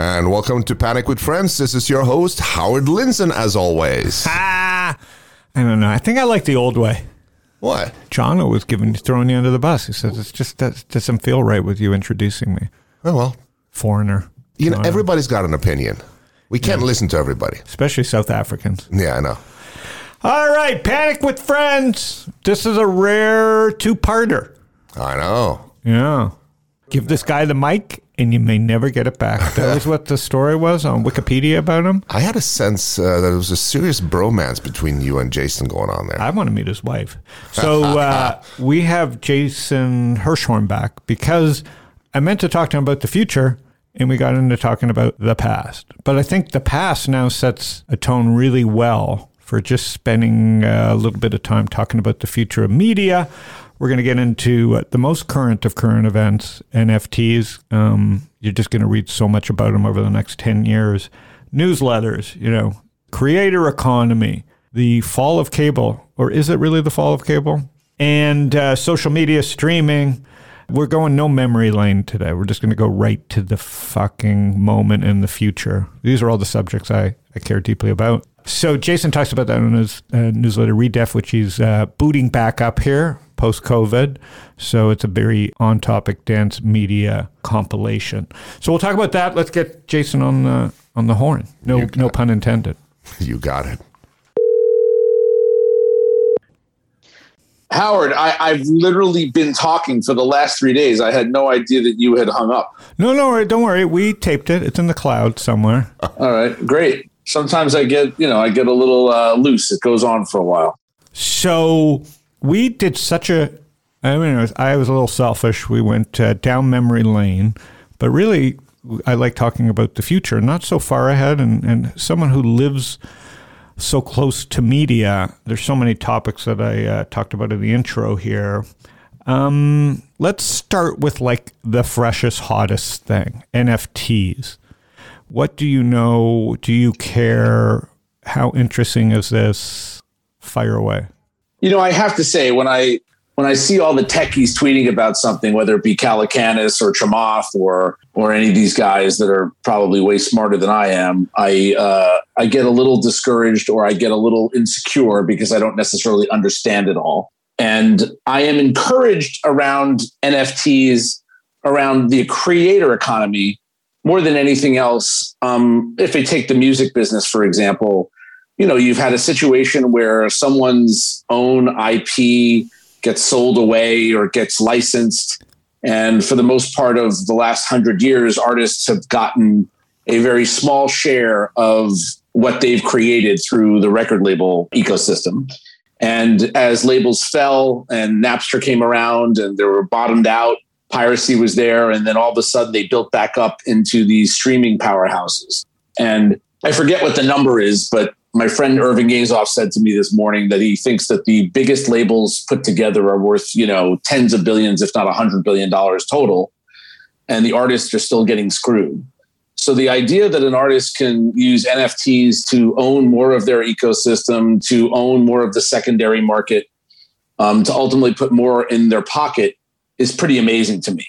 And welcome to Panic with Friends. This is your host, Howard Lindzen, as always. Ah, I don't know. I think I like the old way. What? John was giving throwing you under the bus. He says it's just that doesn't feel right with you introducing me, Oh, well, foreigner. you know, everybody's got an opinion. We can't listen to everybody. especially South Africans. Yeah, I know. All right, panic with friends. This is a rare two-parter. I know. Yeah, give this guy the mic, and you may never get it back. That was what the story was on Wikipedia about him. I had a sense uh, that there was a serious bromance between you and Jason going on there. I want to meet his wife. So uh, we have Jason Hirschhorn back because I meant to talk to him about the future and we got into talking about the past. But I think the past now sets a tone really well for just spending uh, a little bit of time talking about the future of media. We're going to get into uh, the most current of current events, NFTs. Um, you're just going to read so much about them over the next 10 years. Newsletters, you know, creator economy, the fall of cable, or is it really the fall of cable? And uh, social media streaming. We're going no memory lane today. We're just going to go right to the fucking moment in the future. These are all the subjects I, I care deeply about. So Jason talks about that in his uh, newsletter, Redef, which he's uh, booting back up here post COVID. So it's a very on topic dance media compilation. So we'll talk about that. Let's get Jason on the on the horn. No no pun intended. You got it. Howard, I, I've literally been talking for the last three days. I had no idea that you had hung up. No, no, don't worry. We taped it. It's in the cloud somewhere. All right, great. Sometimes I get, you know, I get a little uh, loose. It goes on for a while. So we did such a. I mean, was, I was a little selfish. We went uh, down memory lane, but really, I like talking about the future, not so far ahead. And, and someone who lives so close to media, there's so many topics that I uh, talked about in the intro here. Um, let's start with like the freshest, hottest thing NFTs. What do you know? Do you care? How interesting is this? Fire away. You know, I have to say when I when I see all the techies tweeting about something, whether it be Calacanis or Chamath or or any of these guys that are probably way smarter than I am, I uh, I get a little discouraged or I get a little insecure because I don't necessarily understand it all. And I am encouraged around NFTs, around the creator economy, more than anything else. Um, if I take the music business, for example, you know, you've had a situation where someone's own IP gets sold away or gets licensed. And for the most part of the last hundred years, artists have gotten a very small share of what they've created through the record label ecosystem. And as labels fell and Napster came around and they were bottomed out, piracy was there. And then all of a sudden they built back up into these streaming powerhouses. And I forget what the number is, but my friend Irving Azoff said to me this morning that he thinks that the biggest labels put together are worth, you know, tens of billions, if not a hundred billion dollars total. And the artists are still getting screwed. So the idea that an artist can use NFTs to own more of their ecosystem, to own more of the secondary market, um, to ultimately put more in their pocket is pretty amazing to me.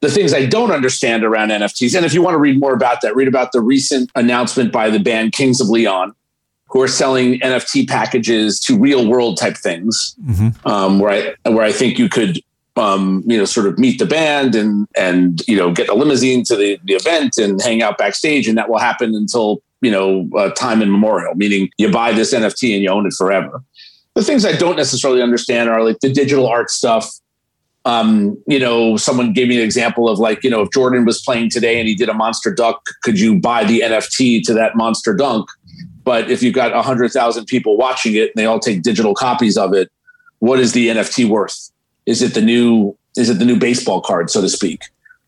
The things I don't understand around NFTs, and if you want to read more about that, read about the recent announcement by the band Kings of Leon, who are selling NFT packages to real world type things, um, where I where I think you could um, you know sort of meet the band and and you know get a limousine to the, the event and hang out backstage, and that will happen until you know uh, time immemorial. Meaning you buy this NFT and you own it forever. The things I don't necessarily understand are like the digital art stuff. Um, you know, someone gave me an example of like, you know, if Jordan was playing today and he did a monster dunk, could you buy the NFT to that monster dunk? But if you've got 100,000 people watching it and they all take digital copies of it, what is the NFT worth? Is it the new is it the new baseball card, so to speak?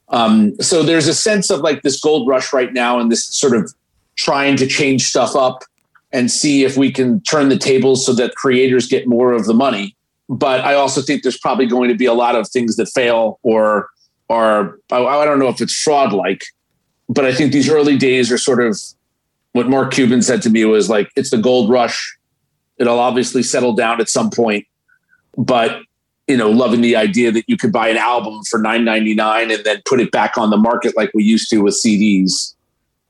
Um, so there's a sense of like this gold rush right now and this sort of trying to change stuff up. and see if we can turn the tables so that creators get more of the money. But I also think there's probably going to be a lot of things that fail or are I don't know if it's fraud like, but I think these early days are sort of what Mark Cuban said to me was like it's the gold rush. It'll obviously settle down at some point, but you know, loving the idea that you could buy an album for nine ninety nine and then put it back on the market like we used to with CDs.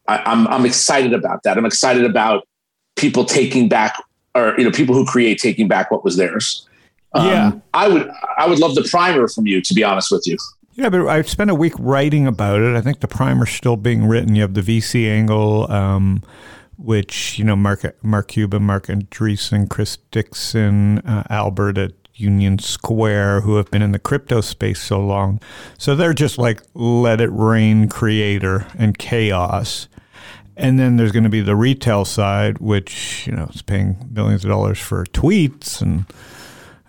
I, I'm I'm excited about that. I'm excited about people taking back or you know people who create taking back what was theirs. Um, yeah, I would I would love the primer from you to be honest with you. Yeah, but I spent a week writing about it. I think the primer's still being written. You have the VC angle, um, which you know Mark Mark Cuban, Marc Andreessen, Chris Dixon, uh, Albert at Union Square, who have been in the crypto space so long. So they're just like let it rain creator and chaos. And then there's going to be the retail side, which you know is paying millions of dollars for tweets and.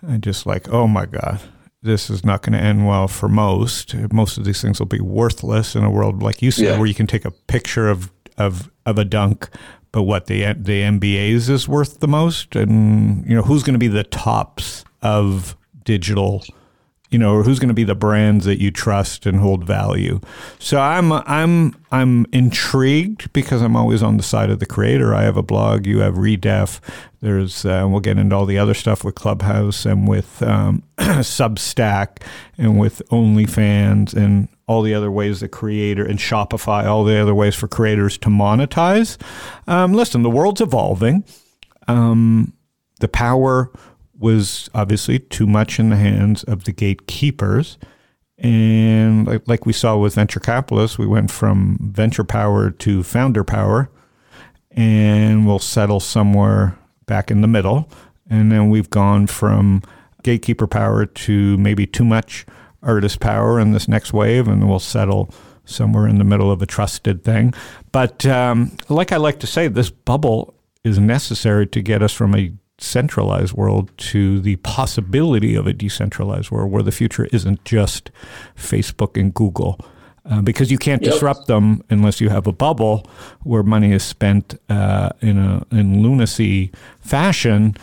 And just like, oh my God, this is not going to end well for most. Most of these things will be worthless in a world like you said, yeah. where you can take a picture of of of a dunk, but what the the NBA's is worth the most, and you know who's going to be the tops of digital you know, or who's going to be the brands that you trust and hold value. So I'm I'm I'm intrigued because I'm always on the side of the creator. I have a blog. You have Redef. There's uh, we'll get into all the other stuff with Clubhouse and with um, Substack and with OnlyFans and all the other ways the creator and Shopify, all the other ways for creators to monetize. Um, listen, the world's evolving. Um, the power was obviously too much in the hands of the gatekeepers. And like, like we saw with venture capitalists, we went from venture power to founder power, and we'll settle somewhere back in the middle. And then we've gone from gatekeeper power to maybe too much artist power in this next wave, and we'll settle somewhere in the middle of a trusted thing. But um, like I like to say, this bubble is necessary to get us from a centralized world to the possibility of a decentralized world where the future isn't just Facebook and Google. Uh, because you can't yep. disrupt them unless you have a bubble where money is spent uh, in a in lunacy fashion,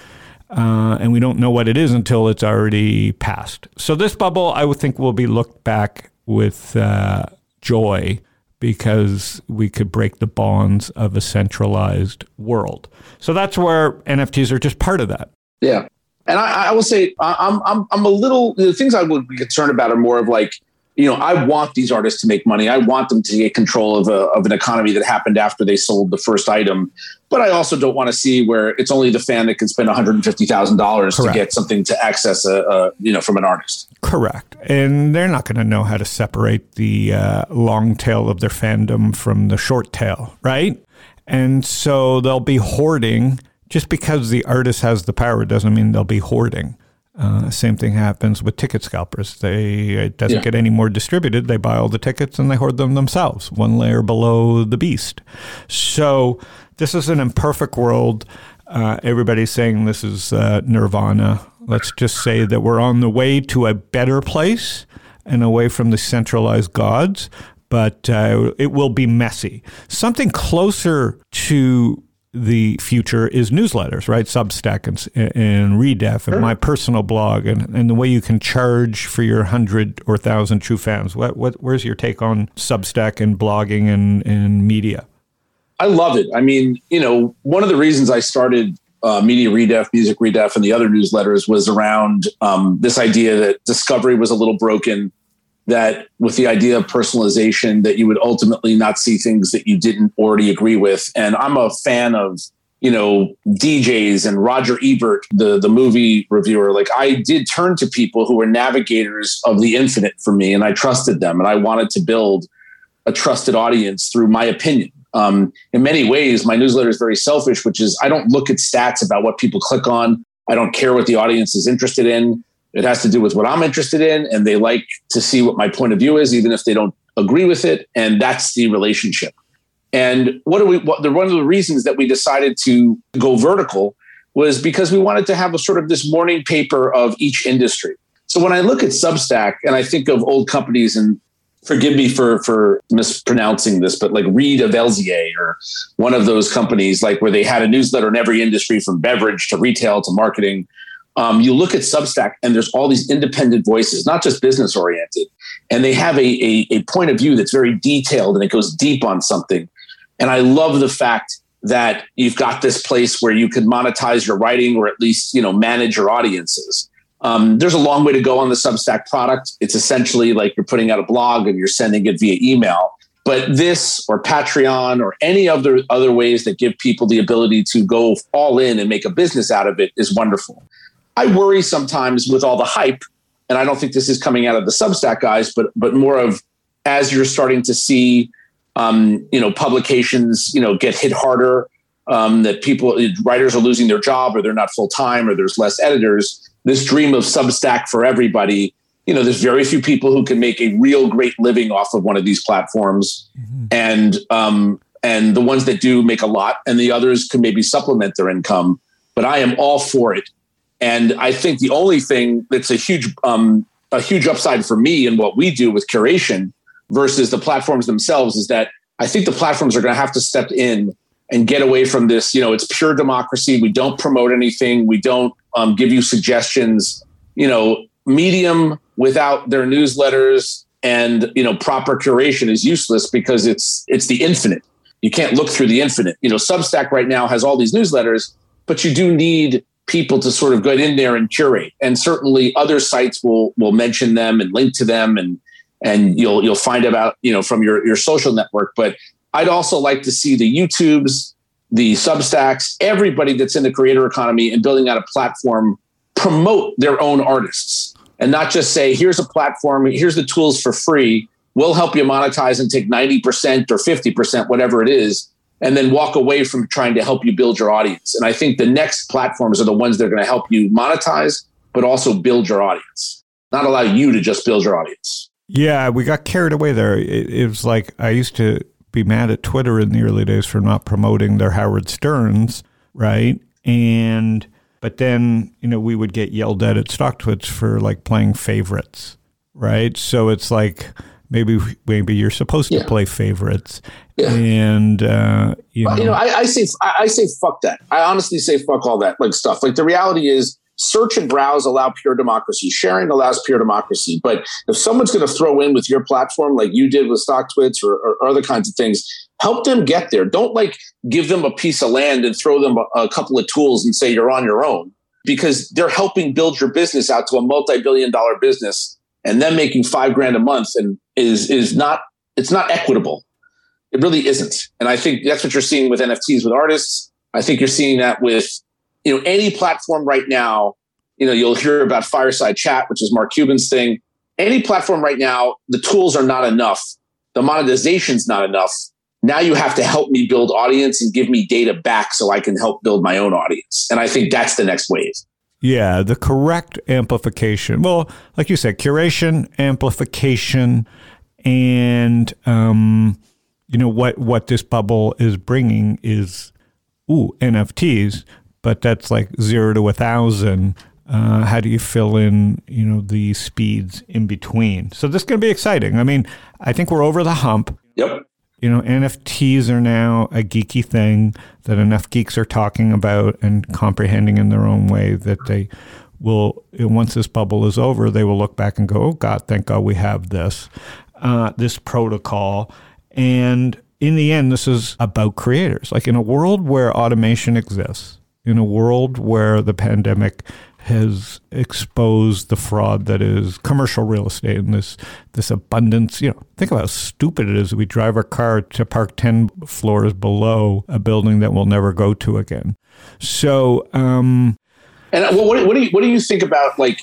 uh, and we don't know what it is until it's already passed. So this bubble, I would think, will be looked back with uh, joy because we could break the bonds of a centralized world. So that's where NFTs are just part of that. Yeah. And I, I will say, I'm, I'm, I'm a little, the things I would be concerned about are more of like, you know, I want these artists to make money. I want them to get control of, a, of an economy that happened after they sold the first item. But I also don't want to see where it's only the fan that can spend $150,000 to get something to access a, a, you know, from an artist. Correct. And they're not going to know how to separate the uh, long tail of their fandom from the short tail, right? And so they'll be hoarding. Just because the artist has the power doesn't mean they'll be hoarding. Uh, same thing happens with ticket scalpers. They it doesn't yeah. get any more distributed. They buy all the tickets and they hoard them themselves, one layer below the beast. So this is an imperfect world. Uh, everybody's saying this is uh, nirvana. Let's just say that we're on the way to a better place and away from the centralized gods, but uh, it will be messy. Something closer to the future is newsletters, right? Substack and, and Redef and my personal blog and, and the way you can charge for your hundred or thousand true fans. What, what, where's your take on Substack and blogging and, and media? I love it. I mean, you know, one of the reasons I started uh, Media Redef, Music Redef, and the other newsletters was around um, this idea that discovery was a little broken that with the idea of personalization that you would ultimately not see things that you didn't already agree with. And i'm a fan of you know djs and roger ebert the the movie reviewer. Like i did turn to people who were navigators of the infinite for me and i trusted them and i wanted to build a trusted audience through my opinion. Um, in many ways my newsletter is very selfish which is i don't look at stats about what people click on. I don't care what the audience is interested in it has to do with what I'm interested in, and they like to see what my point of view is, even if they don't agree with it. And that's the relationship. And what are we? What, the, one of the reasons that we decided to go vertical was because we wanted to have a sort of this morning paper of each industry. So when I look at Substack and I think of old companies and forgive me for for mispronouncing this, but like Reed of Elzier or one of those companies, like where they had a newsletter in every industry from beverage to retail to marketing. Um, you look at Substack and there's all these independent voices, not just business oriented, and they have a, a, a point of view that's very detailed and it goes deep on something. And I love the fact that you've got this place where you can monetize your writing or at least you know manage your audiences. Um, there's a long way to go on the Substack product. It's essentially like you're putting out a blog and you're sending it via email. But this or Patreon or any other other ways that give people the ability to go all in and make a business out of it is wonderful. I worry sometimes with all the hype, and I don't think this is coming out of the Substack guys, but but more of as you're starting to see, um, you know, publications, you know, get hit harder. Um, that people writers are losing their job or they're not full time or there's less editors this dream of Substack for everybody. You know, there's very few people who can make a real great living off of one of these platforms, mm-hmm. and um, and the ones that do make a lot, and the others can maybe supplement their income. But I am all for it, and I think the only thing that's a huge um, a huge upside for me and what we do with curation versus the platforms themselves is that I think the platforms are going to have to step in and get away from this. You know, it's pure democracy. We don't promote anything. We don't um, give you suggestions. You know, Medium without their newsletters and you know proper curation is useless because it's it's the infinite. You can't look through the infinite. You know, Substack right now has all these newsletters, but you do need people to sort of get in there and curate. And certainly other sites will will mention them and link to them and and you'll you'll find about, you know, from your your social network. But I'd also like to see the YouTubes, the Substacks, everybody that's in the creator economy and building out a platform promote their own artists and not just say, here's a platform, here's the tools for free. We'll help you monetize and take 90% or 50%, whatever it is, and then walk away from trying to help you build your audience. And I think the next platforms are the ones that are going to help you monetize, but also build your audience, not allow you to just build your audience. Yeah, we got carried away there. It, it was like I used to be mad at Twitter in the early days for not promoting their Howard Sterns, right? And but then you know we would get yelled at at StockTwits for like playing favorites, right? So it's like maybe maybe you're supposed yeah. to play favorites, yeah. and uh, you, know, you know I, I say I say fuck that. I honestly say fuck all that like stuff. Like the reality is search and browse allow pure democracy. Sharing allows pure democracy. But if someone's going to throw in with your platform, like you did with StockTwits or, or, other kinds of things, help them get there. Don't like give them a piece of land and throw them a, a couple of tools and say you're on your own because they're helping build your business out to a multi-billion dollar business and them making five grand a month and is is not it's not equitable. It really isn't. And I think that's what you're seeing with NFTs with artists. I think you're seeing that with you know, any platform right now, you know, you'll hear about fireside chat, which is Mark Cuban's thing. Any platform right now, the tools are not enough. The monetization's not enough. Now you have to help me build audience and give me data back so I can help build my own audience. And I think that's the next wave. Yeah, the correct amplification. Well, like you said, curation, amplification, and um, you know what what this bubble is bringing is ooh NFTs, but that's like zero to a thousand. Uh, how do you fill in, you know, the speeds in between? So this is going to be exciting. I mean, I think we're over the hump. Yep. You know, NFTs are now a geeky thing that enough geeks are talking about and comprehending in their own way that they will, once this bubble is over, they will look back and go, "Oh God, thank God we have this, uh, this protocol." And in the end, this is about creators. Like in a world where automation exists, in a world where the pandemic has exposed the fraud that is commercial real estate and this this abundance. You know, think about how stupid it is. We drive our car to park ten floors below a building that we'll never go to again. So, um, and uh, what, what do you what do you think about like,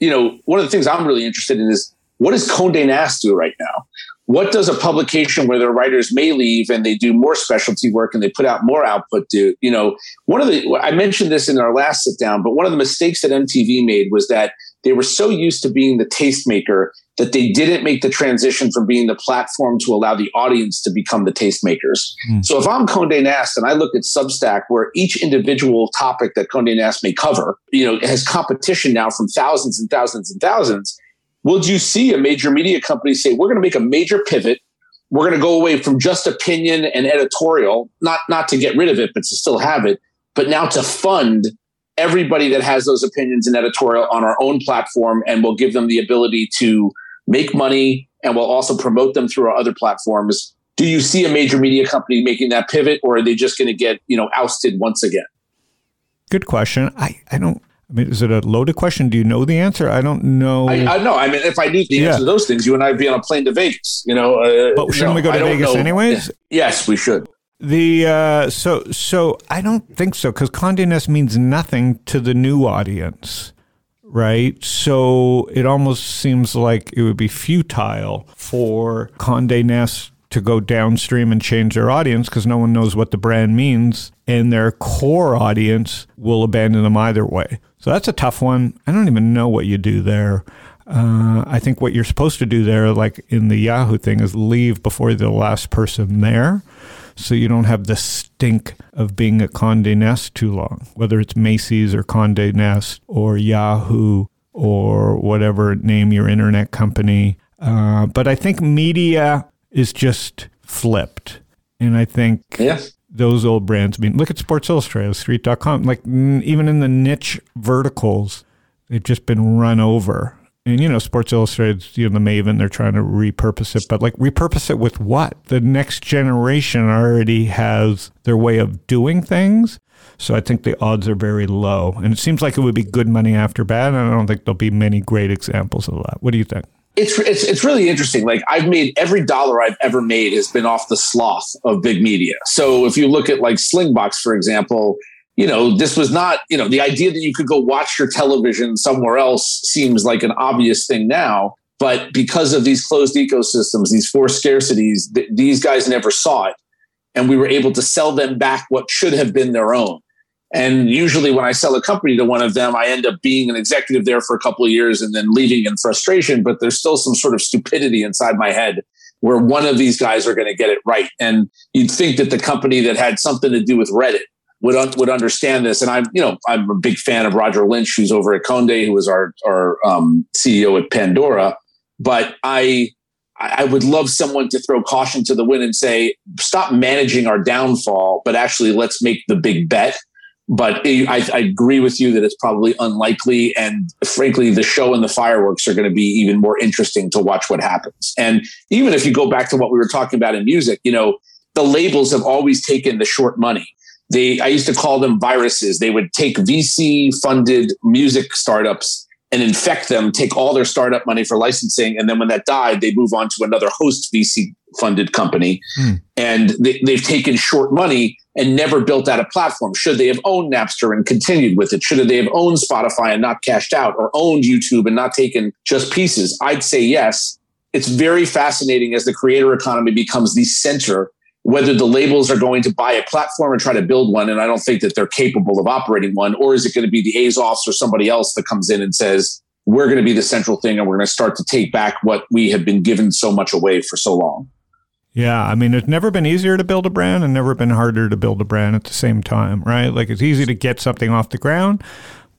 you know, one of the things I'm really interested in is what does Condé Nast do right now? what does a publication where their writers may leave and they do more specialty work and they put out more output do you know one of the i mentioned this in our last sit down but one of the mistakes that mtv made was that they were so used to being the tastemaker that they didn't make the transition from being the platform to allow the audience to become the tastemakers. Mm. So if I'm Condé Nast and I look at Substack, where each individual topic that Condé Nast may cover, you know, has competition now from thousands and thousands and thousands, would you see a major media company say, we're going to make a major pivot? We're going to go away from just opinion and editorial, not, not to get rid of it, but to still have it, but now to fund everybody that has those opinions and editorial on our own platform and we'll give them the ability to make money and we'll also promote them through our other platforms. Do you see a major media company making that pivot or are they just going to get, you know, ousted once again? Good question. I, I don't I mean, is it a loaded question? Do you know the answer? I don't know. I, I know. I mean, if I knew the answer to those things, you and I'd be on a plane to Vegas. You know. Uh, but shouldn't no, we go to Vegas know. anyways? Yes, we should. The uh, so so I don't think so because Condé Nast means nothing to the new audience, right? So it almost seems like it would be futile for Condé Nast to go downstream and change their audience because no one knows what the brand means, and their core audience will abandon them either way. So that's a tough one. I don't even know what you do there. Uh, I think what you're supposed to do there, like in the Yahoo thing, is leave before the last person there. So you don't have the stink of being at Condé Nast too long, whether it's Macy's or Condé Nast or Yahoo or whatever name your internet company. Uh, but I think media is just flipped. And I think yes. Those old brands, mean, look at Sports Illustrated, Street.com, like even in the niche verticals, they've just been run over. And, you know, Sports Illustrated, you know, the Maven, they're trying to repurpose it, but like repurpose it with what? The next generation already has their way of doing things. So I think the odds are very low. And it seems like it would be good money after bad. And I don't think there'll be many great examples of that. What do you think? It's it's it's really interesting. Like I've made every dollar I've ever made has been off the sloth of big media. So if you look at like Slingbox, for example, you know this was not you know the idea that you could go watch your television somewhere else seems like an obvious thing now. But because of these closed ecosystems, these forced scarcities, th- these guys never saw it, and we were able to sell them back what should have been their own. And usually, when I sell a company to one of them, I end up being an executive there for a couple of years and then leaving in frustration. But there's still some sort of stupidity inside my head where one of these guys are going to get it right. And you'd think that the company that had something to do with Reddit would un- would understand this. And I'm, you know, I'm a big fan of Roger Lynch, who's over at Condé, who was our our um, CEO at Pandora. But I I would love someone to throw caution to the wind and say, stop managing our downfall, but actually let's make the big bet but I, I, agree with you that it's probably unlikely. And frankly, the show and the fireworks are going to be even more interesting to watch what happens. And even if you go back to what we were talking about in music, you know, the labels have always taken the short money. They, I used to call them viruses. They would take VC funded music startups and infect them, take all their startup money for licensing. And then when that died, they move on to another host VC funded company. Hmm. And they, they've taken short money and never built out a platform? Should they have owned Napster and continued with it? Should they have owned Spotify and not cashed out or owned YouTube and not taken just pieces? I'd say yes. It's very fascinating as the creator economy becomes the center, whether the labels are going to buy a platform and try to build one. And I don't think that they're capable of operating one. Or is it going to be the Azoffs or somebody else that comes in and says, we're going to be the central thing and we're going to start to take back what we have been given so much away for so long? Yeah, I mean, it's never been easier to build a brand and never been harder to build a brand at the same time, right? Like it's easy to get something off the ground,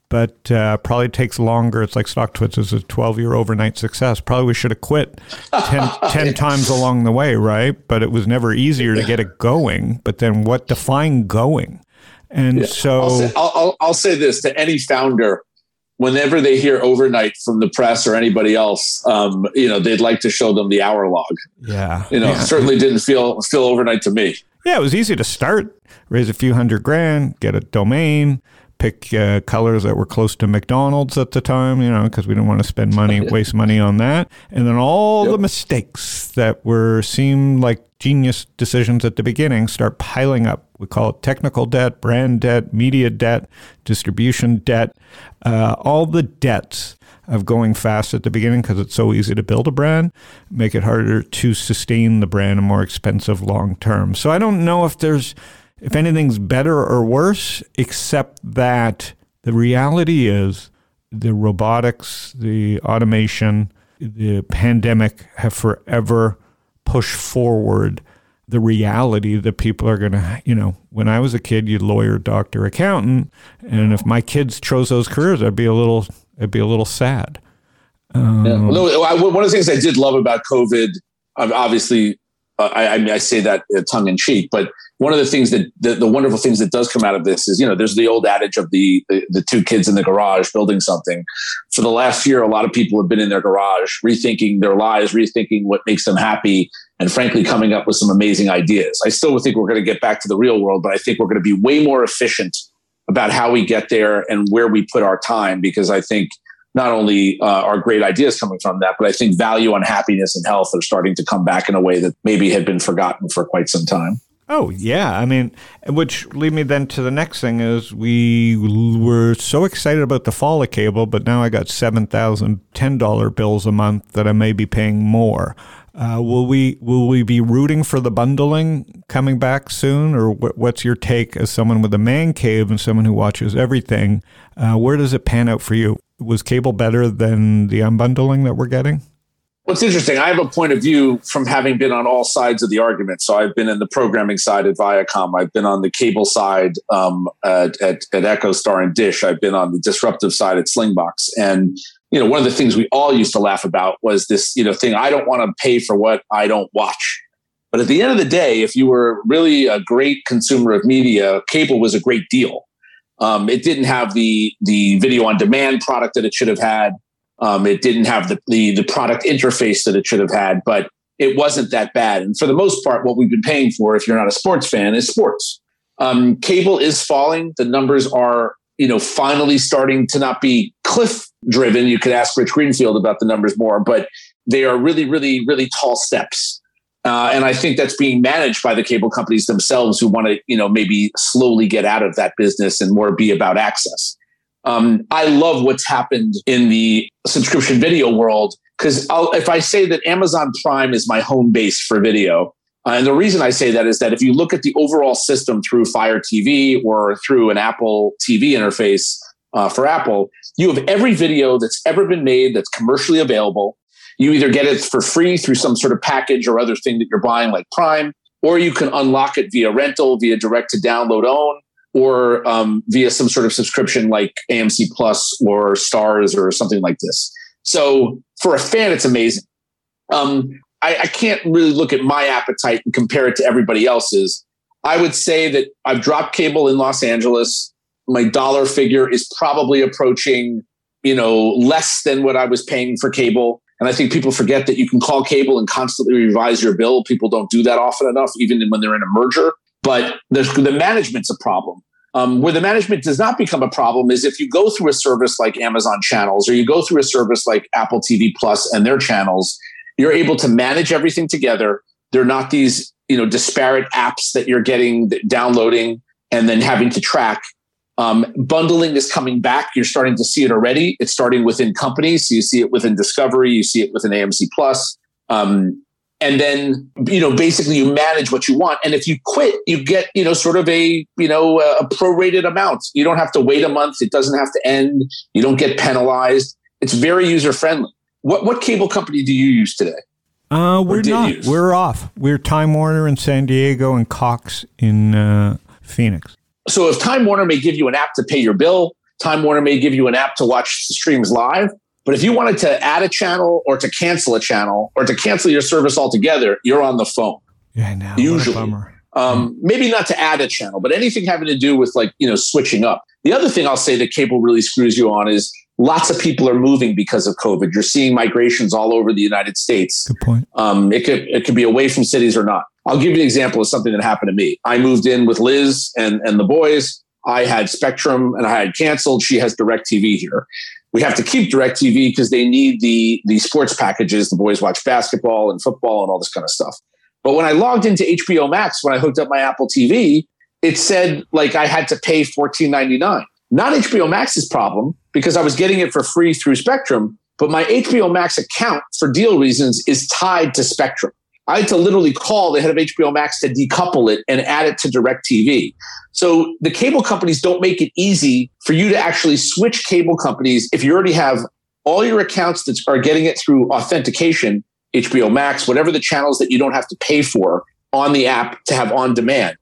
but uh, probably takes longer. It's like StockTwits is a 12 year overnight success. Probably we should have quit 10, 10 times along the way, right? But it was never easier to get it going. But then what defined going? And yeah. so I'll say, I'll, I'll say this to any founder whenever they hear overnight from the press or anybody else, um, you know, they'd like to show them the hour log. Yeah. You know, yeah. certainly didn't feel feel overnight to me. Yeah, it was easy to start, raise a few hundred grand, get a domain, pick uh, colors that were close to McDonald's at the time, you know, because we didn't want to spend money, waste money on that. And then all yep. the mistakes that were seemed like genius decisions at the beginning start piling up. We call it technical debt, brand debt, media debt, distribution debt, uh, all the debts of going fast at the beginning because it's so easy to build a brand, make it harder to sustain the brand and more expensive long term. So I don't know if there's if anything's better or worse, except that the reality is the robotics, the automation, the pandemic have forever pushed forward the reality that people are going to, you know, when I was a kid, you lawyer, doctor, accountant, and if my kids chose those careers, I'd be a little, I'd be a little sad. Um, yeah. one of the things I did love about COVID, obviously, uh, I, I, mean, I say that uh, tongue in cheek, but one of the things that the, the, wonderful things that does come out of this is, you know, there's the old adage of the, the, the two kids in the garage building something. For the last year, a lot of people have been in their garage, rethinking their lives, rethinking what makes them happy, and frankly, coming up with some amazing ideas. I still think we're going to get back to the real world, but I think we're going to be way more efficient about how we get there and where we put our time because I think not only uh, are great ideas coming from that, but I think value on happiness and health are starting to come back in a way that maybe had been forgotten for quite some time. Oh yeah, I mean, which lead me then to the next thing is we were so excited about the fall of cable, but now I got seven thousand ten dollar bills a month that I may be paying more. Uh, will we will we be rooting for the bundling coming back soon, or what's your take as someone with a man cave and someone who watches everything? Uh, where does it pan out for you? Was cable better than the unbundling that we're getting? What's interesting, I have a point of view from having been on all sides of the argument. So I've been in the programming side at Viacom. I've been on the cable side um, at, at, at EchoStar and Dish. I've been on the disruptive side at Slingbox. And you know, one of the things we all used to laugh about was this, you know, thing. I don't want to pay for what I don't watch. But at the end of the day, if you were really a great consumer of media, cable was a great deal. Um, it didn't have the the video on demand product that it should have had. Um, it didn't have the, the the product interface that it should have had, but it wasn't that bad. And for the most part, what we've been paying for, if you're not a sports fan, is sports. Um, cable is falling. The numbers are, you know, finally starting to not be cliff driven. You could ask Rich Greenfield about the numbers more, but they are really, really, really tall steps. Uh, and I think that's being managed by the cable companies themselves who want to, you know, maybe slowly get out of that business and more be about access. Um, I love what's happened in the subscription video world because if I say that Amazon Prime is my home base for video, uh, and the reason I say that is that if you look at the overall system through Fire TV or through an Apple TV interface uh, for Apple, you have every video that's ever been made that's commercially available you either get it for free through some sort of package or other thing that you're buying, like Prime, or you can unlock it via rental, via direct to download own, or um, via some sort of subscription like AMC Plus or Starz or something like this. So for a fan, it's amazing. Um, I, I can't really look at my appetite and compare it to everybody else's. I would say that I've dropped cable in Los Angeles. My dollar figure is probably approaching, you know, less than what I was paying for cable. And I think people forget that you can call cable and constantly revise your bill. People don't do that often enough, even when they're in a merger. But the management's a problem. Um, where the management does not become a problem is if you go through a service like Amazon Channels or you go through a service like Apple TV Plus and their channels, you're able to manage everything together. They're not these you know disparate apps that you're getting downloading and then having to track. Um, bundling is coming back. You're starting to see it already. It's starting within companies. So you see it within Discovery. You see it within AMC Plus. Um, and then you know basically you manage what you want and if you quit you get you know sort of a you know a prorated amount you don't have to wait a month it doesn't have to end you don't get penalized it's very user friendly what what cable company do you use today uh, we're not use? we're off we're time warner in san diego and cox in uh, phoenix so if Time Warner may give you an app to pay your bill, Time Warner may give you an app to watch the streams live. But if you wanted to add a channel or to cancel a channel or to cancel your service altogether, you're on the phone. Yeah, I know. Usually. Um, maybe not to add a channel, but anything having to do with like, you know, switching up. The other thing I'll say that cable really screws you on is lots of people are moving because of COVID. You're seeing migrations all over the United States. Good point. Um, it could it could be away from cities or not. I'll give you an example of something that happened to me. I moved in with Liz and, and the boys. I had Spectrum and I had canceled. She has DirecTV here. We have to keep DirecTV because they need the, the sports packages. The boys watch basketball and football and all this kind of stuff. But when I logged into HBO Max, when I hooked up my Apple TV, it said like I had to pay $14.99. Not HBO Max's problem because I was getting it for free through Spectrum, but my HBO Max account for deal reasons is tied to Spectrum. I had to literally call the head of HBO Max to decouple it and add it to DirecTV. So the cable companies don't make it easy for you to actually switch cable companies if you already have all your accounts that are getting it through authentication, HBO Max, whatever the channels that you don't have to pay for on the app to have on demand.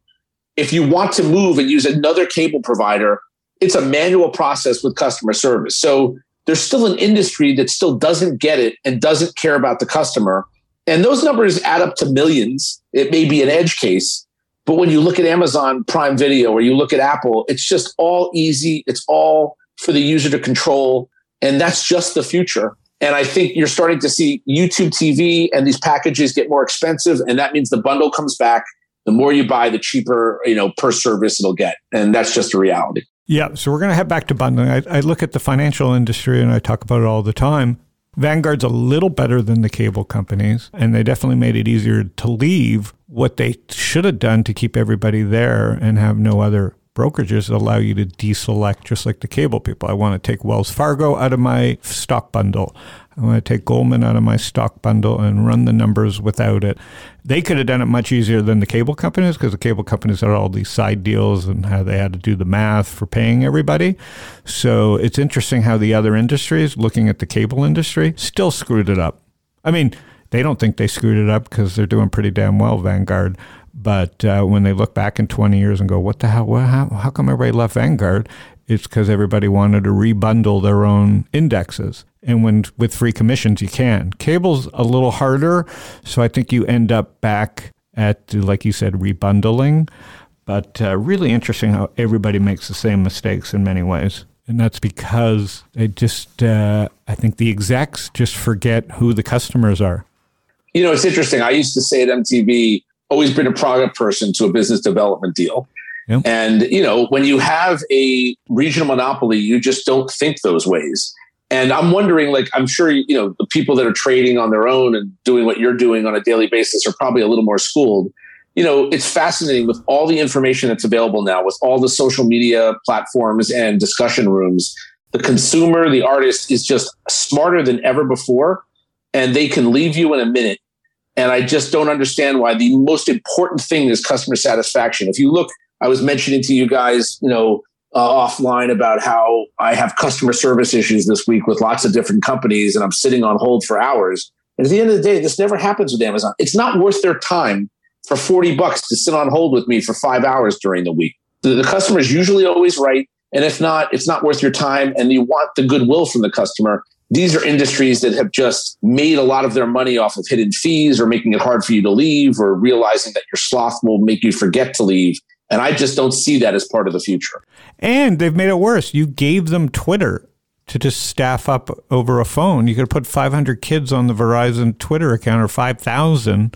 If you want to move and use another cable provider, it's a manual process with customer service. So there's still an industry that still doesn't get it and doesn't care about the customer. And those numbers add up to millions. It may be an edge case, but when you look at Amazon Prime Video or you look at Apple, it's just all easy. It's all for the user to control. And that's just the future. And I think you're starting to see YouTube TV and these packages get more expensive. And that means the bundle comes back. The more you buy, the cheaper, you know, per service it'll get. And that's just a reality. Yeah. So we're going to head back to bundling. I, I look at the financial industry and I talk about it all the time. Vanguard's a little better than the cable companies, and they definitely made it easier to leave what they should have done to keep everybody there and have no other brokerages that allow you to deselect just like the cable people. I want to take Wells Fargo out of my stock bundle. I want to take Goldman out of my stock bundle and run the numbers without it. They could have done it much easier than the cable companies because the cable companies had all these side deals and how they had to do the math for paying everybody. So it's interesting how the other industries, looking at the cable industry, still screwed it up. I mean, they don't think they screwed it up because they're doing pretty damn well, Vanguard. But uh, when they look back in 20 years and go, what the hell? How, how come everybody left Vanguard? It's because everybody wanted to rebundle their own indexes. And when with free commissions, you can. Cable's a little harder. So I think you end up back at, like you said, rebundling. But uh, really interesting how everybody makes the same mistakes in many ways. And that's because they just, uh, I think the execs just forget who the customers are. You know, it's interesting. I used to say at MTV, always been a product person to a business development deal. Yep. And, you know, when you have a regional monopoly, you just don't think those ways. And I'm wondering, like, I'm sure, you know, the people that are trading on their own and doing what you're doing on a daily basis are probably a little more schooled. You know, it's fascinating with all the information that's available now, with all the social media platforms and discussion rooms. The consumer, the artist is just smarter than ever before, and they can leave you in a minute and I just don't understand why the most important thing is customer satisfaction. If you look, I was mentioning to you guys, you know, uh, offline about how I have customer service issues this week with lots of different companies and I'm sitting on hold for hours. And at the end of the day, this never happens with Amazon. It's not worth their time for 40 bucks to sit on hold with me for five hours during the week. The, the customer is usually always right. And if not, it's not worth your time and you want the goodwill from the customer these are industries that have just made a lot of their money off of hidden fees or making it hard for you to leave or realizing that your sloth will make you forget to leave. And I just don't see that as part of the future. And they've made it worse. You gave them Twitter to just staff up over a phone. You could put 500 kids on the Verizon Twitter account or 5,000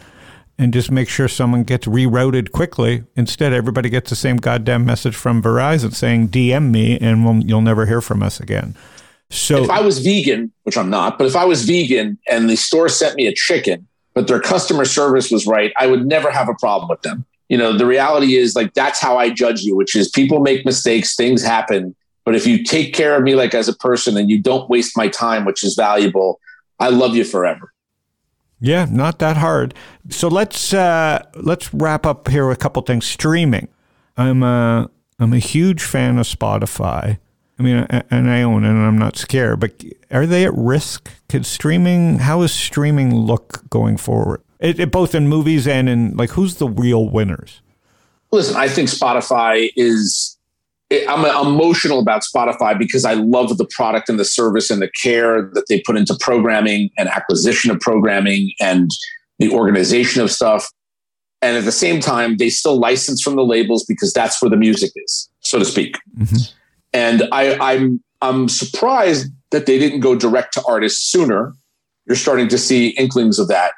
and just make sure someone gets rerouted quickly. Instead, everybody gets the same goddamn message from Verizon saying, DM me and we'll, you'll never hear from us again. So if I was vegan, which I'm not, but if I was vegan and the store sent me a chicken, but their customer service was right, I would never have a problem with them. You know, the reality is like that's how I judge you, which is people make mistakes, things happen. But if you take care of me like as a person and you don't waste my time, which is valuable, I love you forever. Yeah, not that hard. So let's uh, let's wrap up here with a couple things. Streaming. I'm a I'm a huge fan of Spotify. I mean, and I own it and I'm not scared, but are they at risk? Could streaming, how is streaming look going forward? It, it, both in movies and in like, who's the real winners? Listen, I think Spotify is, I'm emotional about Spotify because I love the product and the service and the care that they put into programming and acquisition of programming and the organization of stuff. And at the same time, they still license from the labels because that's where the music is, so to speak. Mm-hmm. And I, I'm I'm surprised that they didn't go direct to artists sooner. You're starting to see inklings of that.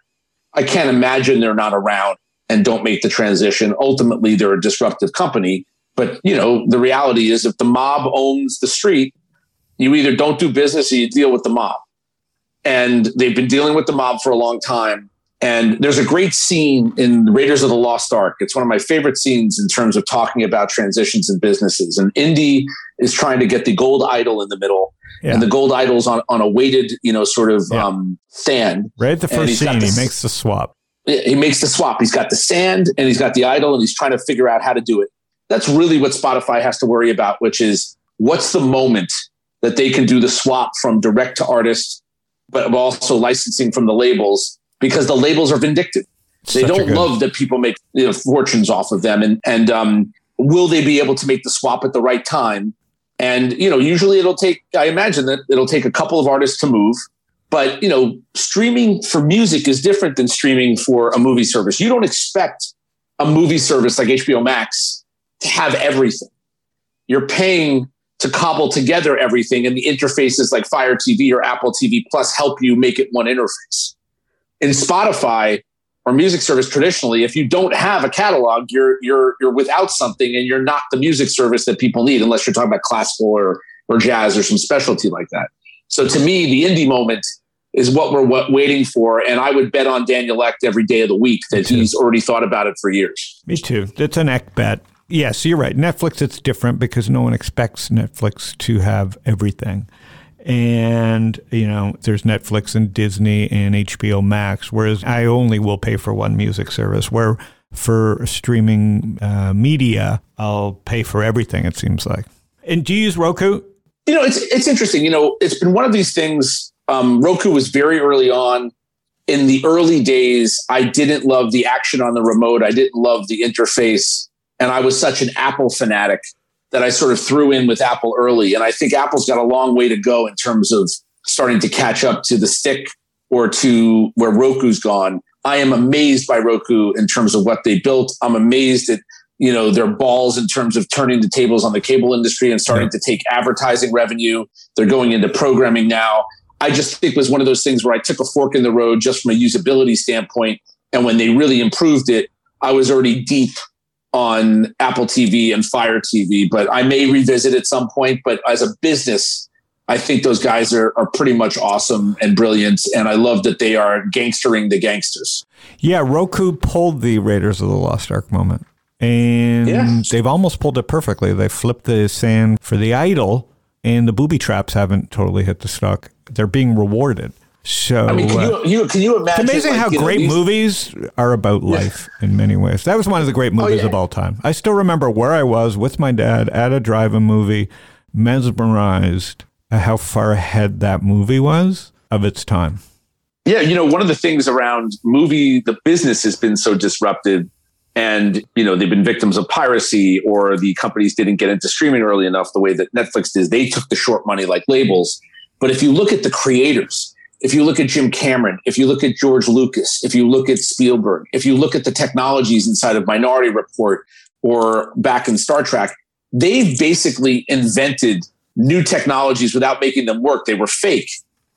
I can't imagine they're not around and don't make the transition. Ultimately, they're a disruptive company. But you know, the reality is if the mob owns the street, you either don't do business or you deal with the mob. And they've been dealing with the mob for a long time. And there's a great scene in Raiders of the Lost Ark. It's one of my favorite scenes in terms of talking about transitions in businesses. And Indy is trying to get the gold idol in the middle. Yeah. And the gold idol's on, on a weighted, you know, sort of yeah. um, stand. Right at the first scene, he makes the swap. He makes the swap. He's got the sand and he's got the idol and he's trying to figure out how to do it. That's really what Spotify has to worry about, which is what's the moment that they can do the swap from direct to artist, but also licensing from the labels because the labels are vindictive. They don't good... love that people make you know, fortunes off of them. And, and um, will they be able to make the swap at the right time? And, you know, usually it'll take, I imagine that it'll take a couple of artists to move. But, you know, streaming for music is different than streaming for a movie service. You don't expect a movie service like HBO Max to have everything. You're paying to cobble together everything, and the interfaces like Fire TV or Apple TV Plus help you make it one interface. In Spotify, or music service traditionally, if you don't have a catalog, you're you're you're without something, and you're not the music service that people need, unless you're talking about classical or or jazz or some specialty like that. So to me, the indie moment is what we're waiting for, and I would bet on Daniel Ek every day of the week that he's already thought about it for years. Me too. That's an Ek bet. Yes, you're right. Netflix, it's different because no one expects Netflix to have everything and you know there's Netflix and Disney and HBO Max whereas I only will pay for one music service where for streaming uh, media I'll pay for everything it seems like. And do you use Roku? You know it's it's interesting. You know it's been one of these things um, Roku was very early on. In the early days I didn't love the action on the remote. I didn't love the interface. And I was such an Apple fanatic that I sort of threw in with Apple early. And I think Apple's got a long way to go in terms of starting to catch up to the stick or to where Roku's gone. I am amazed by Roku in terms of what they built. I'm amazed at you know their balls in terms of turning the tables on the cable industry and starting to take advertising revenue. They're going into programming now. I just think it was one of those things where I took a fork in the road just from a usability standpoint. And when they really improved it, I was already deep on Apple TV and Fire TV, but I may revisit at some point. But as a business, I think those guys are, are pretty much awesome and brilliant. And I love that they are gangstering the gangsters. Yeah, Roku pulled the Raiders of the Lost Ark moment. And yeah. they've almost pulled it perfectly. They flipped the sand for the idol, and the booby traps haven't totally hit the stock. They're being rewarded. So I mean, can you, uh, you, can you imagine? It's amazing like, how great know, these... movies are about life yeah. in many ways. That was one of the great oh, movies oh, yeah. of all time. I still remember where I was with my dad at a drive-in movie, mesmerized at how far ahead that movie was of its time. Yeah, you know, one of the things around movie, the business has been so disrupted and you know they've been victims of piracy or the companies didn't get into streaming early enough the way that netflix did they took the short money like labels but if you look at the creators if you look at Jim Cameron, if you look at George Lucas, if you look at Spielberg, if you look at the technologies inside of Minority Report or back in Star Trek, they've basically invented new technologies without making them work. They were fake.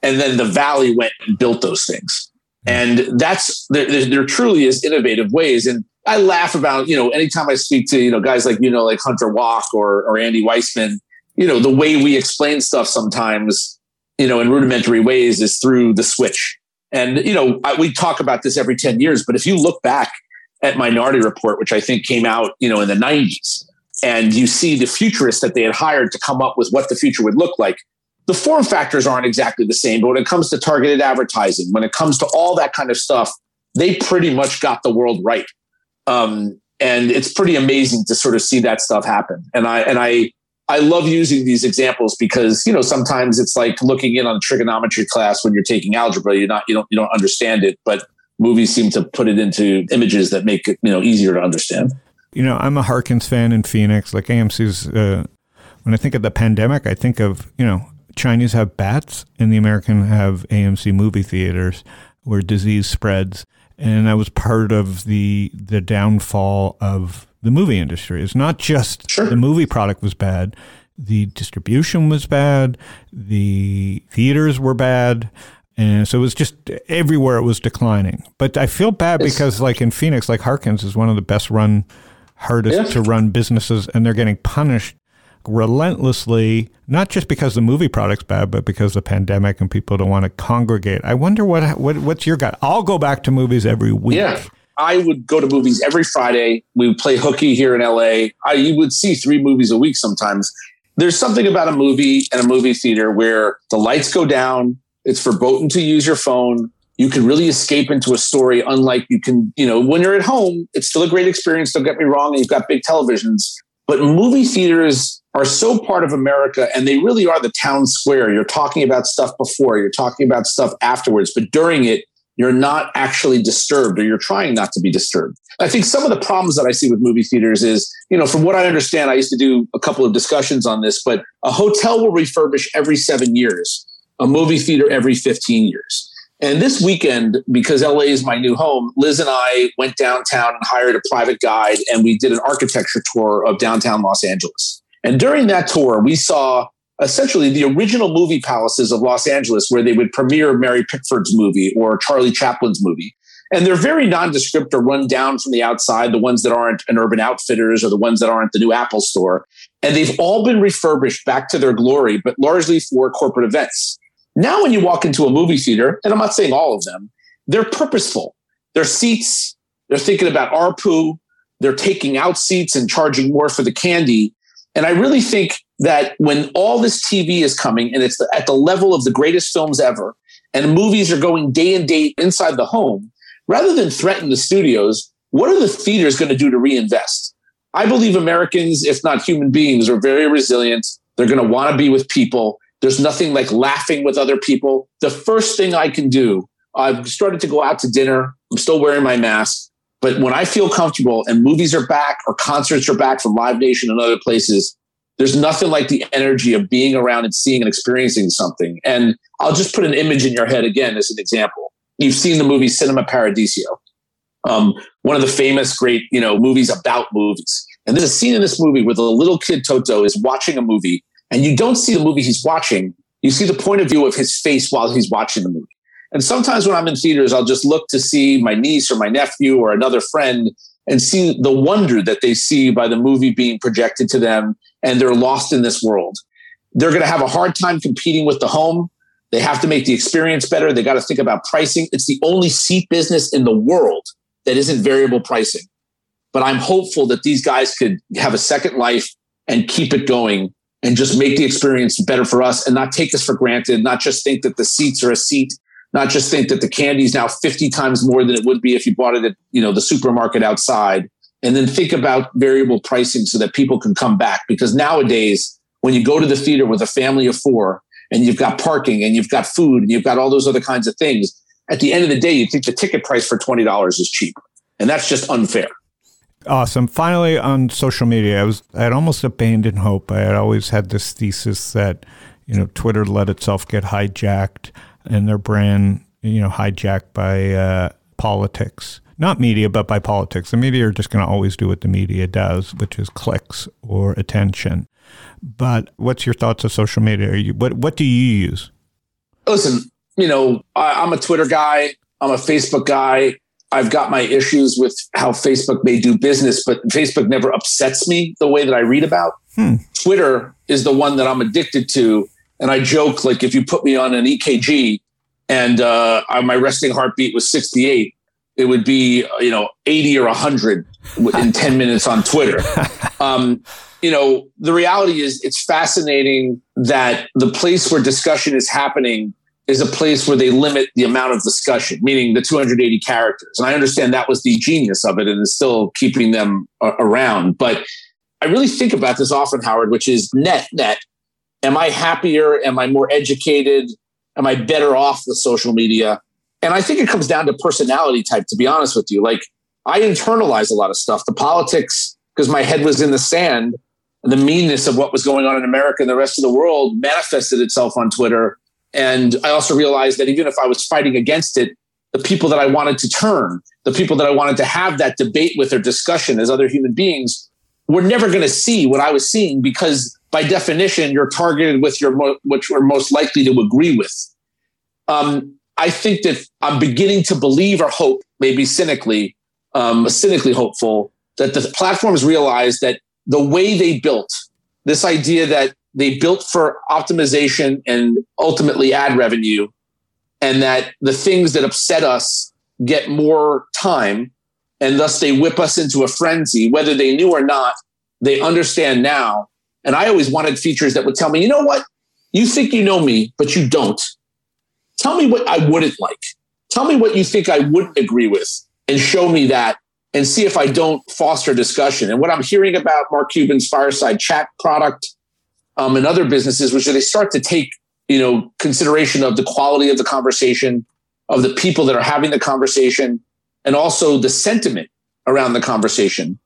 And then the Valley went and built those things. Hmm. And that's, there, there truly is innovative ways. And I laugh about, you know, anytime I speak to, you know, guys like, you know, like Hunter Walk or, or Andy Weissman, you know, the way we explain stuff sometimes you know, in rudimentary ways is through the switch. And, you know, I, we talk about this every 10 years, but if you look back at Minority Report, which I think came out, you know, in the 90s, and you see the futurists that they had hired to come up with what the future would look like, the form factors aren't exactly the same. But when it comes to targeted advertising, when it comes to all that kind of stuff, they pretty much got the world right. Um, and it's pretty amazing to sort of see that stuff happen. And I, and I, I love using these examples because you know sometimes it's like looking in on a trigonometry class when you're taking algebra. You're not you don't you don't understand it, but movies seem to put it into images that make it you know easier to understand. You know, I'm a Harkins fan in Phoenix. Like AMC's. Uh, when I think of the pandemic, I think of you know Chinese have bats and the American have AMC movie theaters where disease spreads. And I was part of the the downfall of the movie industry. It's not just sure. the movie product was bad, the distribution was bad, the theaters were bad. And so it was just everywhere it was declining. But I feel bad it's, because, like in Phoenix, like Harkins is one of the best run, hardest yeah. to run businesses, and they're getting punished relentlessly, not just because the movie product's bad, but because the pandemic and people don't want to congregate. I wonder what, what what's your gut? I'll go back to movies every week. Yeah. I would go to movies every Friday. We would play hooky here in LA. I, you would see three movies a week sometimes. There's something about a movie and a movie theater where the lights go down. It's verboten to use your phone. You can really escape into a story, unlike you can, you know, when you're at home, it's still a great experience. Don't get me wrong. And you've got big televisions, but movie theaters are so part of America and they really are the town square. You're talking about stuff before, you're talking about stuff afterwards, but during it, you're not actually disturbed or you're trying not to be disturbed. I think some of the problems that I see with movie theaters is, you know, from what I understand, I used to do a couple of discussions on this, but a hotel will refurbish every seven years, a movie theater every 15 years. And this weekend, because LA is my new home, Liz and I went downtown and hired a private guide and we did an architecture tour of downtown Los Angeles. And during that tour, we saw essentially the original movie palaces of Los Angeles where they would premiere Mary Pickford's movie or Charlie Chaplin's movie. And they're very nondescript or run down from the outside, the ones that aren't an Urban Outfitters or the ones that aren't the new Apple store. And they've all been refurbished back to their glory, but largely for corporate events. Now, when you walk into a movie theater, and I'm not saying all of them, they're purposeful. Their seats, they're thinking about ARPU, they're taking out seats and charging more for the candy. And I really think that when all this TV is coming and it's at the level of the greatest films ever, and movies are going day and date inside the home, rather than threaten the studios, what are the theaters going to do to reinvest? I believe Americans, if not human beings, are very resilient. They're going to want to be with people. There's nothing like laughing with other people. The first thing I can do, I've started to go out to dinner. I'm still wearing my mask. But when I feel comfortable and movies are back or concerts are back from Live Nation and other places, there's nothing like the energy of being around and seeing and experiencing something. And I'll just put an image in your head again as an example. You've seen the movie Cinema Paradiso, um, one of the famous great you know movies about movies. And there's a scene in this movie where the little kid Toto is watching a movie, and you don't see the movie he's watching. You see the point of view of his face while he's watching the movie. And sometimes when I'm in theaters, I'll just look to see my niece or my nephew or another friend and see the wonder that they see by the movie being projected to them and they're lost in this world. They're going to have a hard time competing with the home. They have to make the experience better. They got to think about pricing. It's the only seat business in the world that isn't variable pricing. But I'm hopeful that these guys could have a second life and keep it going and just make the experience better for us and not take this for granted, not just think that the seats are a seat not just think that the candy is now 50 times more than it would be if you bought it at you know the supermarket outside and then think about variable pricing so that people can come back because nowadays when you go to the theater with a family of four and you've got parking and you've got food and you've got all those other kinds of things at the end of the day you think the ticket price for $20 is cheap and that's just unfair Awesome. Finally, on social media, I was I had almost abandoned hope. I had always had this thesis that you know Twitter let itself get hijacked and their brand, you know, hijacked by uh, politics. Not media, but by politics. The media are just going to always do what the media does, which is clicks or attention. But what's your thoughts of social media? You, what what do you use? Listen, you know, I, I'm a Twitter guy. I'm a Facebook guy. I've got my issues with how Facebook may do business, but Facebook never upsets me the way that I read about. Hmm. Twitter is the one that I'm addicted to and I joke like if you put me on an EKG and uh, my resting heartbeat was 68, it would be you know 80 or 100 in 10 minutes on Twitter. Um, you know, the reality is it's fascinating that the place where discussion is happening is a place where they limit the amount of discussion, meaning the 280 characters. And I understand that was the genius of it and is still keeping them uh, around. But I really think about this often, Howard, which is net net Am I happier? Am I more educated? Am I better off with social media? And I think it comes down to personality type, to be honest with you. Like I internalize a lot of stuff, the politics, because my head was in the sand. The meanness of what was going on in America and the rest of the world manifested itself on Twitter. And I also realized that even if I was fighting against it, the people that I wanted to turn, the people that I wanted to have that debate with or discussion as other human beings, were never going to see what I was seeing because by definition, you're targeted with your mo- what you're most likely to agree with. Um, I think that I'm beginning to believe or hope, maybe cynically, um, cynically hopeful, that the platforms realize that the way they built this idea that they built for optimization and ultimately ad revenue, and that the things that upset us get more time, and thus they whip us into a frenzy, whether they knew or not. They understand now and I always wanted features that would tell me, you know what? You think you know me, but you don't. Tell me what I wouldn't like. Tell me what you think I wouldn't agree with and show me that and see if I don't foster discussion. And what I'm hearing about Mark Cuban's fireside chat product um, and other businesses, which they start to take, you know, consideration of the quality of the conversation, of the people that are having the conversation and also the sentiment around the conversation.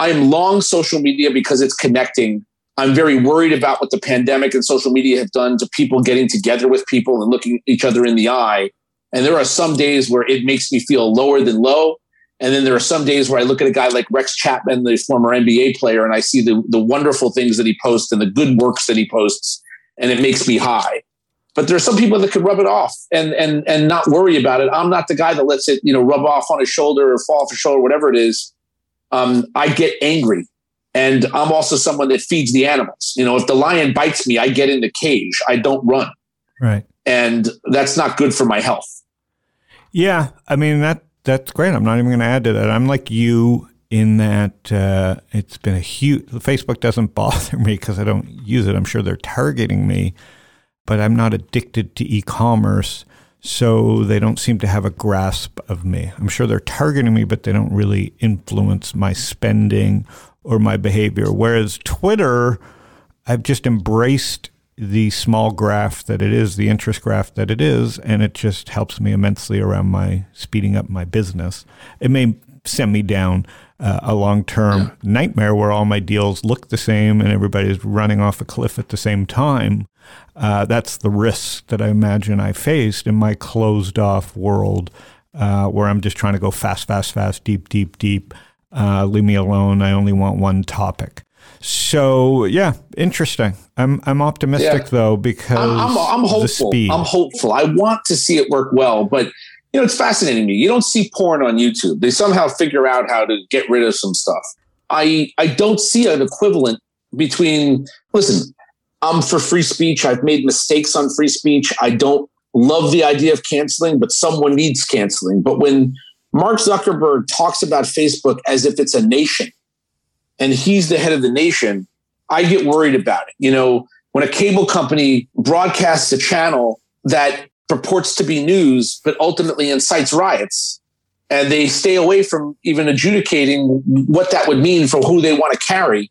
I am long social media because it's connecting. I'm very worried about what the pandemic and social media have done to people getting together with people and looking each other in the eye. And there are some days where it makes me feel lower than low. And then there are some days where I look at a guy like Rex Chapman, the former NBA player, and I see the, the wonderful things that he posts and the good works that he posts, and it makes me high. But there are some people that could rub it off and and and not worry about it. I'm not the guy that lets it, you know, rub off on his shoulder or fall off his shoulder, whatever it is. Um, I get angry. And I'm also someone that feeds the animals. You know, if the lion bites me, I get in the cage. I don't run. Right. And that's not good for my health. Yeah, I mean that that's great. I'm not even going to add to that. I'm like you in that uh, it's been a huge. Facebook doesn't bother me because I don't use it. I'm sure they're targeting me, but I'm not addicted to e-commerce, so they don't seem to have a grasp of me. I'm sure they're targeting me, but they don't really influence my spending or my behavior. Whereas Twitter, I've just embraced the small graph that it is, the interest graph that it is, and it just helps me immensely around my speeding up my business. It may send me down uh, a long term yeah. nightmare where all my deals look the same and everybody's running off a cliff at the same time. Uh, that's the risk that I imagine I faced in my closed off world uh, where I'm just trying to go fast, fast, fast, deep, deep, deep. Uh, leave me alone. I only want one topic. So yeah, interesting. I'm I'm optimistic yeah. though because I'm, I'm, I'm hopeful. I'm hopeful. I want to see it work well, but you know it's fascinating me. You don't see porn on YouTube. They somehow figure out how to get rid of some stuff. I I don't see an equivalent between. Listen, I'm for free speech. I've made mistakes on free speech. I don't love the idea of canceling, but someone needs canceling. But when Mark Zuckerberg talks about Facebook as if it's a nation and he's the head of the nation, I get worried about it. You know, when a cable company broadcasts a channel that purports to be news, but ultimately incites riots, and they stay away from even adjudicating what that would mean for who they want to carry,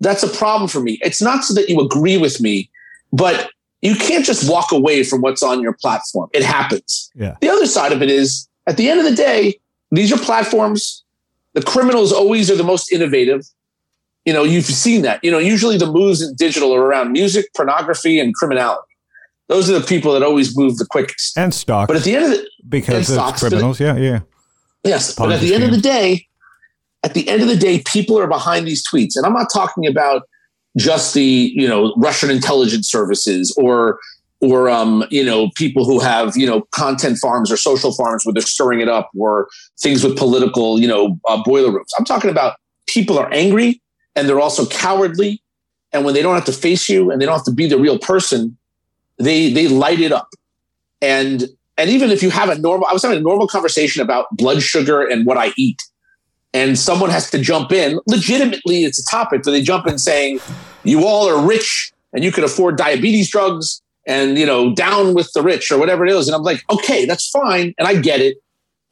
that's a problem for me. It's not so that you agree with me, but you can't just walk away from what's on your platform. It happens. Yeah. The other side of it is at the end of the day, these are platforms the criminals always are the most innovative. You know, you've seen that. You know, usually the moves in digital are around music, pornography, and criminality. Those are the people that always move the quickest. And stock. But at the end of the because it's criminals, yeah, yeah. Yes, but at the end of the day, at the end of the day, people are behind these tweets, and I'm not talking about just the you know Russian intelligence services or or um, you know people who have you know content farms or social farms where they're stirring it up or things with political you know uh, boiler rooms. I'm talking about people are angry and they're also cowardly. And when they don't have to face you and they don't have to be the real person they they light it up. And and even if you have a normal i was having a normal conversation about blood sugar and what i eat. And someone has to jump in. Legitimately it's a topic but they jump in saying you all are rich and you can afford diabetes drugs and you know down with the rich or whatever it is. And i'm like okay that's fine. And i get it.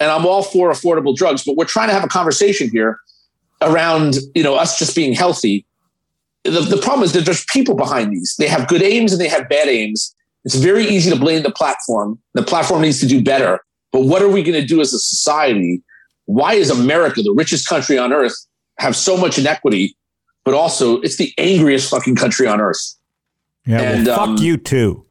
And i'm all for affordable drugs but we're trying to have a conversation here around you know us just being healthy. The, the problem is that there's people behind these. They have good aims and they have bad aims. It's very easy to blame the platform. The platform needs to do better. But what are we going to do as a society? Why is america the richest country on earth have so much inequity but also it's the angriest fucking country on earth yeah, and, well, fuck um, you too.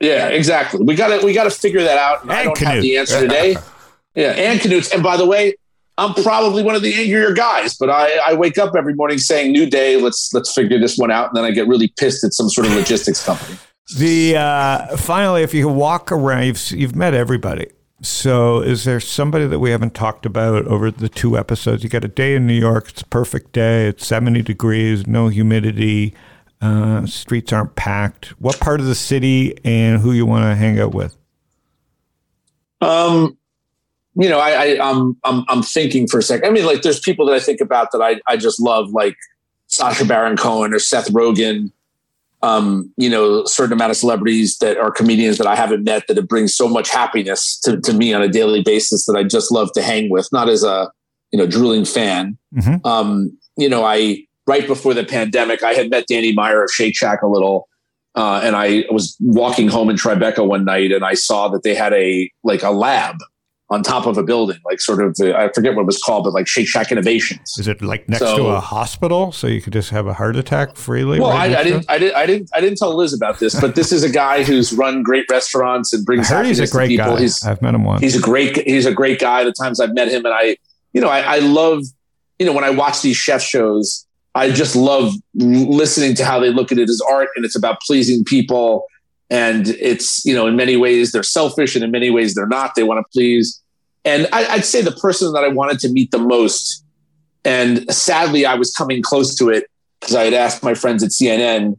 Yeah, exactly. We got to we got to figure that out. And I don't Canute. have the answer today. yeah, and Canutes. And by the way, I'm probably one of the angrier guys, but I, I wake up every morning saying "New day, let's let's figure this one out," and then I get really pissed at some sort of logistics company. The uh, finally, if you walk around, you've you've met everybody. So, is there somebody that we haven't talked about over the two episodes? You got a day in New York. It's a perfect day. It's 70 degrees, no humidity. Uh, streets aren't packed. What part of the city and who you want to hang out with? Um, you know, I, I am I'm, I'm I'm thinking for a second. I mean, like, there's people that I think about that I I just love, like Sacha Baron Cohen or Seth Rogen. Um, you know, a certain amount of celebrities that are comedians that I haven't met that it brings so much happiness to, to me on a daily basis that I just love to hang with, not as a, you know, drooling fan. Mm-hmm. Um, you know, I, right before the pandemic, I had met Danny Meyer of Shake Shack a little. uh, and I was walking home in Tribeca one night, and I saw that they had a like a lab on top of a building, like sort of the, I forget what it was called, but like Shake Shack Innovations. Is it like next So- to a hospital, so you could just have a heart attack freely? Well, right I, I didn't. I didn't, I didn't, I didn't tell Liz about this, but this is a guy who's run great restaurants and brings heard he's a happiness to great people. guy. He's I've met him once. he's a great he's a great guy. The times I've met him, and I, you know, I, I love, you know, when I watch these chef shows, I just love listening to how they look at it as art, and it's about pleasing people, and it's you know, in many ways they're selfish, and in many ways they're not. They want to please, and I, I'd say the person that I wanted to meet the most, and sadly I was coming close to it because I had asked my friends at CNN.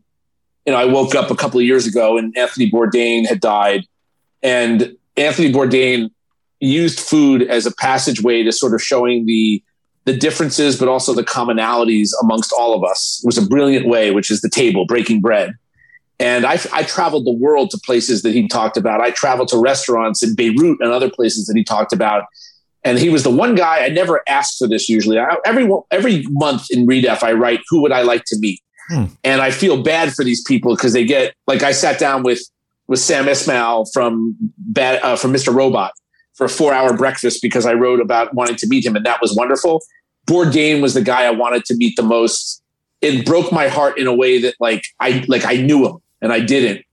You know, I woke up a couple of years ago and Anthony Bourdain had died, and Anthony Bourdain used food as a passageway to sort of showing the the differences, but also the commonalities amongst all of us. Was a brilliant way, which is the table, breaking bread. And I, I traveled the world to places that he talked about. I traveled to restaurants in Beirut and other places that he talked about. And he was the one guy I never asked for this. Usually, I, every every month in Redef, I write who would I like to meet, Hmm. and I feel bad for these people because they get like I sat down with with Sam Esmail from Bad, uh, from Mr. Robot for a four hour breakfast because I wrote about wanting to meet him, and that was wonderful. Bourdain was the guy I wanted to meet the most. It broke my heart in a way that like I like I knew him and I didn't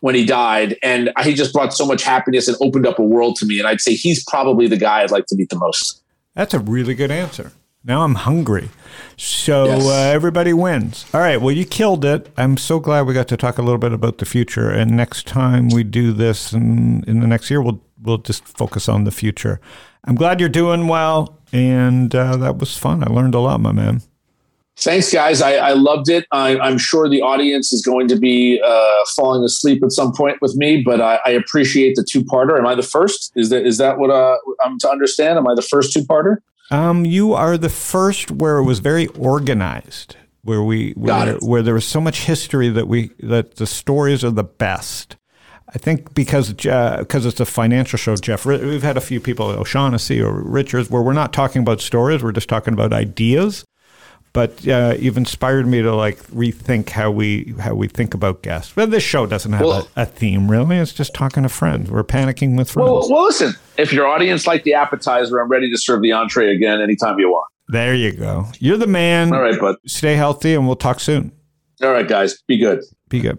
when he died, and he just brought so much happiness and opened up a world to me. And I'd say he's probably the guy I'd like to meet the most. That's a really good answer. Now I'm hungry. So Yes. uh, everybody wins. All right. Well, you killed it. I'm so glad we got to talk a little bit about the future. And next time we do this in, in the next year, we'll we'll just focus on the future. I'm glad you're doing well, and uh, that was fun. I learned a lot, my man. Thanks, guys. I, I loved it. I, I'm sure the audience is going to be uh, falling asleep at some point with me, but I, I appreciate the two parter. Am I the first? Is that is that what uh, I'm to understand? Am I the first two parter? Um, you are the first where it was very organized, where we where, where there was so much history that we that the stories are the best. I think because because it's a financial show, Jeff. We've had a few people, O'Shaughnessy or Richards, where we're not talking about stories; we're just talking about ideas. But uh, you've inspired me to like rethink how we how we think about guests. But this show doesn't have Well- a, a theme really. It's just talking to friends. We're panicking with friends. Well, well, listen. If your audience liked the appetizer, I'm ready to serve the entree again anytime you want. there you go. You're the man. All right, bud. Stay healthy, and we'll talk soon. All right, guys. Be good. Be good.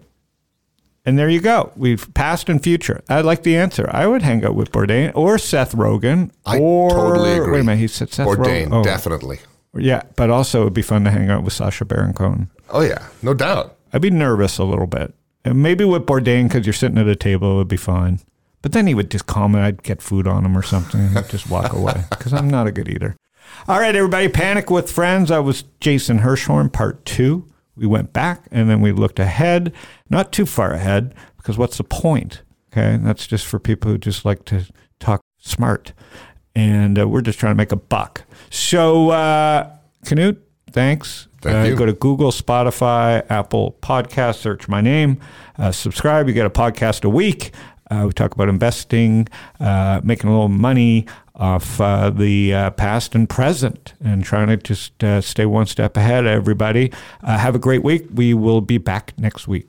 And there you go. We've past and future. I like the answer. I would hang out with Bourdain or Seth Rogen. I or, totally agree. Wait a minute. He said Seth Bourdain, Rogen. Oh, definitely. yeah. But also, it'd be fun to hang out with Sacha Baron Cohen. Oh yeah, no doubt. I'd be nervous a little bit. And maybe with Bourdain, because you're sitting at a table, it would be fine. But then he would just call me. I'd get food on him or something and just walk away because I'm not a good eater. All right, everybody, Panic with Friends. I was Jason Hirschhorn, part two. We went back and then we looked ahead, not too far ahead, because what's the point? Okay, that's just for people who just like to talk smart. And uh, we're just trying to make a buck. So, uh, Canute, thanks. Thank uh, you. Go to Google, Spotify, Apple Podcast, search my name, uh, subscribe. You get a podcast a week. Uh, we talk about investing, uh, making a little money off uh, the uh, past and present, and trying to just uh, stay one step ahead. Everybody, uh, have a great week. We will be back next week.